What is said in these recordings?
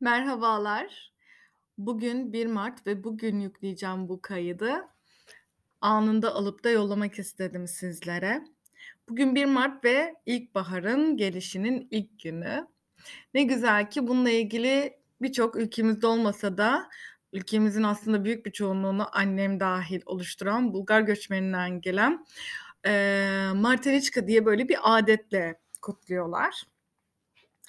Merhabalar. Bugün 1 Mart ve bugün yükleyeceğim bu kaydı. Anında alıp da yollamak istedim sizlere. Bugün 1 Mart ve ilkbaharın gelişinin ilk günü. Ne güzel ki bununla ilgili birçok ülkemizde olmasa da ülkemizin aslında büyük bir çoğunluğunu annem dâhil oluşturan Bulgar göçmeninden gelen, eee, Marteliçka diye böyle bir âdetle kutluyorlar.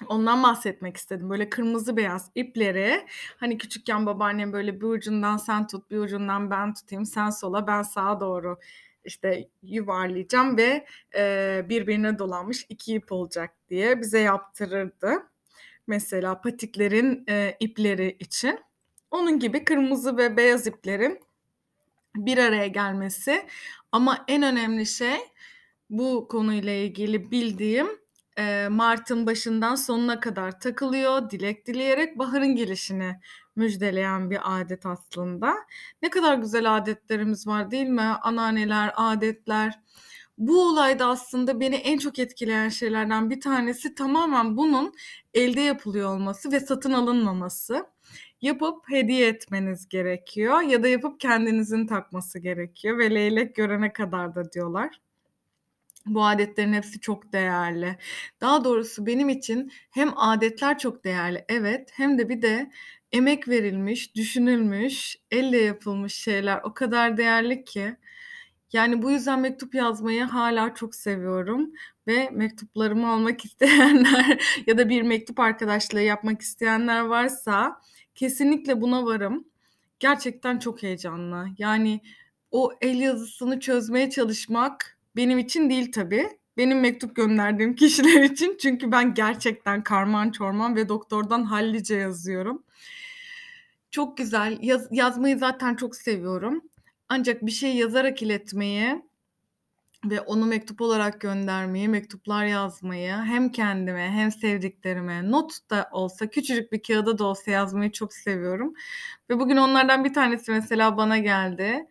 Ondan bahsetmek istedim. Böyle kırmızı beyaz ipleri, hani küçükken babaannem böyle bir ucundan sen tut, bir ucundan ben tutayım, sen sola ben sağa doğru, işte, yuvarlayacağım ve, eee, birbirine dolanmış 2 ip olacak diye bize yaptırırdı. Mesela patiklerin, eee, ipleri için. Onun gibi kırmızı ve beyaz iplerin bir araya gelmesi ama en önemli şey bu konuyla ilgili bildiğim, eee, martın başından sonuna kadar takılıyor, dilek dileyerek baharın gelişini müjdeleyen bir âdet aslında. Ne kadar güzel âdetlerimiz var değil mi? Ananeler, âdetler. Bu olayda aslında beni en çok etkileyen şeylerden bir tanesi tamamen bunun elde yapılıyor olması ve satın alınmaması. Yapıp hediye etmeniz gerekiyor ya da yapıp kendinizin takması gerekiyor ve leylek görene kadar da diyorlar. Bu âdetlerin hepsi çok değerli. Daha doğrusu benim için hem âdetler çok değerli, evet, hem de bir de emek verilmiş, düşünülmüş, elle yapılmış şeyler o kadar değerli ki. Yani bu yüzden mektup yazmayı hâlâ çok seviyorum ve mektuplarımı almak isteyenler ya da bir mektup arkadaşlığı yapmak isteyenler varsa kesinlikle buna varım. Gerçekten çok heyecanlı. Yani o el yazısını çözmeye çalışmak benim için değil tabii. Benim mektup gönderdiğim kişiler için. Çünkü ben gerçekten karman çorman ve doktordan hallice yazıyorum. Çok güzel. Yaz yazmayı zaten çok seviyorum. Ancak bir şey yazarak iletmeyi ve onu mektup olarak göndermeyi, mektuplar yazmayı hem kendime hem sevdiklerime not da olsa, küçücük bir kâğıda da olsa yazmayı çok seviyorum ve bugün onlardan bir tanesi mesela bana geldi.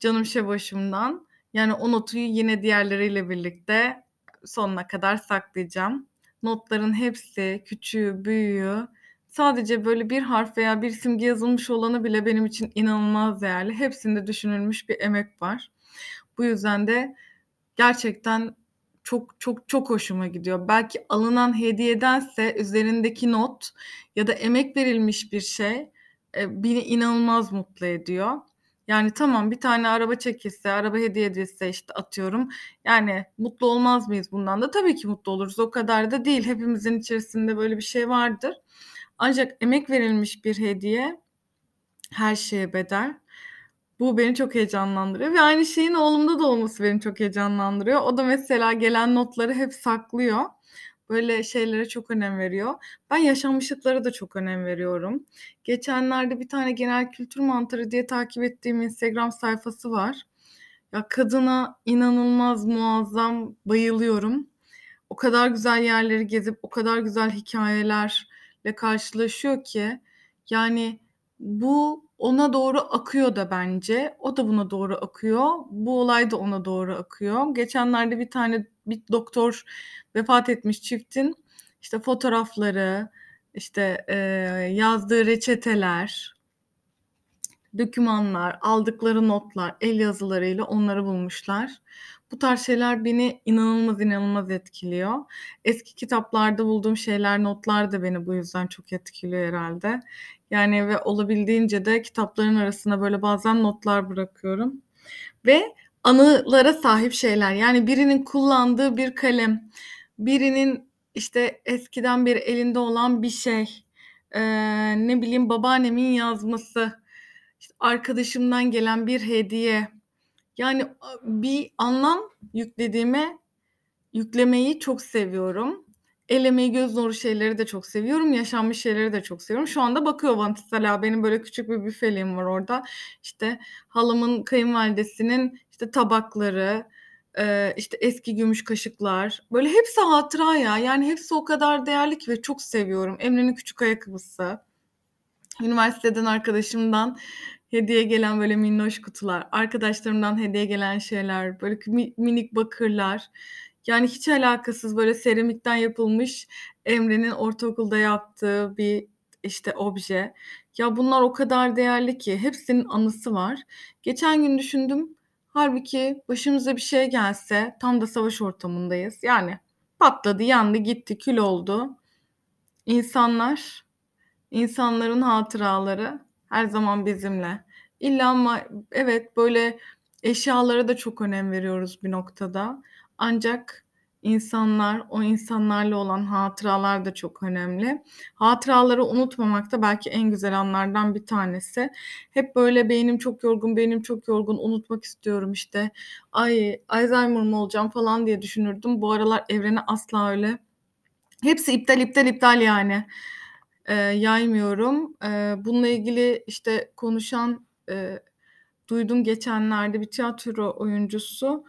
Canım Şeboş'umdan. Yani o notu yine diğerleriyle birlikte sonuna kadar saklayacağım. Notların hepsi, küçüğü, büyüğü, sadece böyle bir harf veya bir simge yazılmış olanı bile benim için inanılmaz değerli. Hepsinde düşünülmüş bir emek var. Bu yüzden de gerçekten çok çok çok hoşuma gidiyor. Belki alınan hediyedense üzerindeki not ya da emek verilmiş bir şey, eee, beni inanılmaz mutlu ediyor. Yani tamam, bir tane araba çekilse, araba hediye edilse, işte, atıyorum, yani mutlu olmaz mıyız bundan da? Tabii ki mutlu oluruz. O kadar da değil. Hepimizin içerisinde böyle bir şey vardır. Ancak emek verilmiş bir hediye her şeye bedel. Bu beni çok heyecanlandırıyor ve aynı şeyin oğlumda da olması beni çok heyecanlandırıyor. O da mesela gelen notları hep saklıyor. Böyle şeylere çok önem veriyor. Ben yaşanmışlıklara da çok önem veriyorum. Geçenlerde bir tane genel kültür mantarı diye takip ettiğim Instagram sayfası var. Ya, kadına inanılmaz muazzam bayılıyorum. O kadar güzel yerleri gezip o kadar güzel hikâyelerle karşılaşıyor ki, yani bu ona doğru akıyor da bence. O da buna doğru akıyor. Bu olay da ona doğru akıyor. Geçenlerde bir tane bir doktor vefat etmiş çiftin, işte, fotoğrafları, işte, eee, yazdığı reçeteler, dokümanlar, aldıkları notlar, el yazılarıyla onları bulmuşlar. Bu tarz şeyler beni inanılmaz inanılmaz etkiliyor. Eski kitaplarda bulduğum şeyler, notlar da beni bu yüzden çok etkiliyor herhâlde. Yani ve olabildiğince de kitapların arasına böyle bazen notlar bırakıyorum ve anılara sahip şeyler. Yani birinin kullandığı bir kalem, birinin, işte, eskiden beri elinde olan bir şey, eee, ne bileyim, babaannemin yazması, işte, arkadaşımdan gelen bir hediye. Yani, bir anlam yüklediğime yüklemeyi çok seviyorum. El göz nuru şeyleri de çok seviyorum. Yaşanmış şeyleri de çok seviyorum. Şu anda bakıyor bana benim böyle küçük bir büfeliğim var orada. İşte, halamın kayınvalidesinin, işte, tabakları, eee, işte, eski gümüş kaşıklar. Böyle hepsi hatıra ya. Yani hepsi o kadar değerli ki ve çok seviyorum. Emre'nin küçük ayakkabısı. Üniversiteden arkadaşımdan hediye gelen böyle minnoş kutular, arkadaşlarımdan hediye gelen şeyler, böyle minik bakırlar. Yani hiç alakasız böyle seramikten yapılmış Emre'nin ortaokulda yaptığı bir işte, obje. Ya, bunlar o kadar değerli ki hepsinin anısı var. Geçen gün düşündüm, hâlbuki başımıza bir şey gelse, tam da savaş ortamındayız. Yani patladı, yandı, gitti, kül oldu. İnsanlar, insanların hatıraları her zaman bizimle. İlla ma evet, böyle eşyalara da çok önem veriyoruz bir noktada. Ancak insanlar, o insanlarla olan hatıralar da çok önemli. Hatıraları unutmamak da belki en güzel anlardan bir tanesi. Hep böyle beynim çok yorgun, beynim çok yorgun, unutmak istiyorum işte. Ay, Alzheimer mı olacağım falan diye düşünürdüm. Bu aralar evrene asla öyle hepsi iptal, iptal, iptal yani. Eee, yaymıyorum. Eee, bununla ilgili, işte, konuşan, eee, duydum geçenlerde bir tiyatro oyuncusu.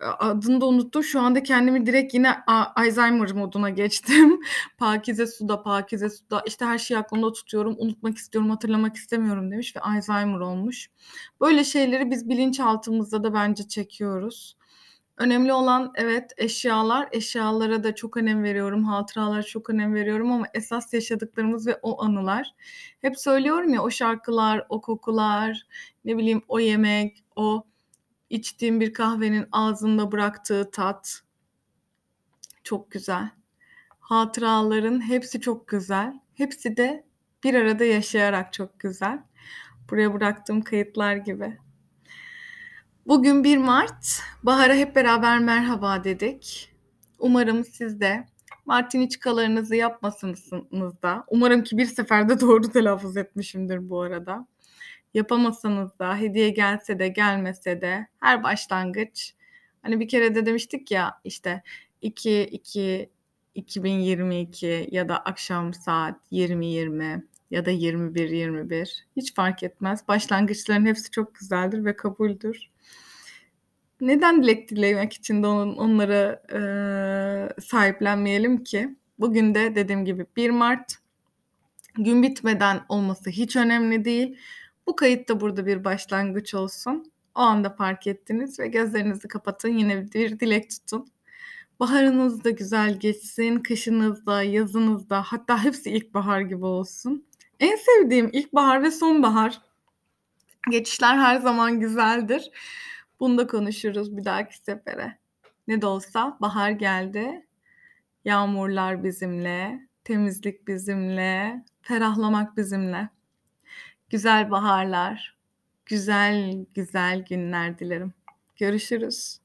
A adını da unuttum. Şu anda kendimi direkt yine Alzheimer moduna geçtim. Pakize suda, pakize suda, işte, her şeyi aklımda tutuyorum, unutmak istiyorum, hatırlamak istemiyorum demiş ve Alzheimer olmuş. Böyle şeyleri biz bilinçaltımızda da bence çekiyoruz. Önemli olan evet, eşyalar. Eşyalara da çok önem veriyorum, hatıralara çok önem veriyorum ama esas yaşadıklarımız ve o anılar. Hep söylüyorum ya, o şarkılar, o kokular, ne bileyim, o yemek, o içtiğim bir kahvenin ağzında bıraktığı tat. Çok güzel. Hatıraların hepsi çok güzel. Hepsi de bir arada yaşayarak çok güzel. Buraya bıraktığım kayıtlar gibi. Bugün 1 Mart. Bahara hep beraber merhaba dedik. Umarım siz de martiniçkalarınızı yapmasanız da, umarım ki bir seferde doğru telaffuz etmişimdir bu arada. Yapamasanız da, hediye gelse de gelmese de her başlangıç Hani bir kere de demiştik ya, işte 2-2-2022 ya da akşam saat 20.20 ya da 21.21 hiç fark etmez. Başlangıçların hepsi çok güzeldir ve kabuldür. Neden dilek dilemek için de on onlara, eee, sahiplenmeyelim ki? Bugün de dediğim gibi 1 Mart. Gün bitmeden olması hiç önemli değil. Bu kayıt da burada bir başlangıç olsun. O anda fark ettiniz ve gözlerinizi kapatın, yine bir dilek tutun. Baharınız da güzel geçsin, kışınız da, yazınız da, hatta hepsi ilkbahar gibi olsun. En sevdiğim ilkbahar ve sonbahar. Geçişler her zaman güzeldir. Bunu da konuşuruz bir dahaki sefere. Ne de olsa bahar geldi. Yağmurlar bizimle, temizlik bizimle, ferahlamak bizimle. Güzel baharlar, güzel güzel günler dilerim. Görüşürüz.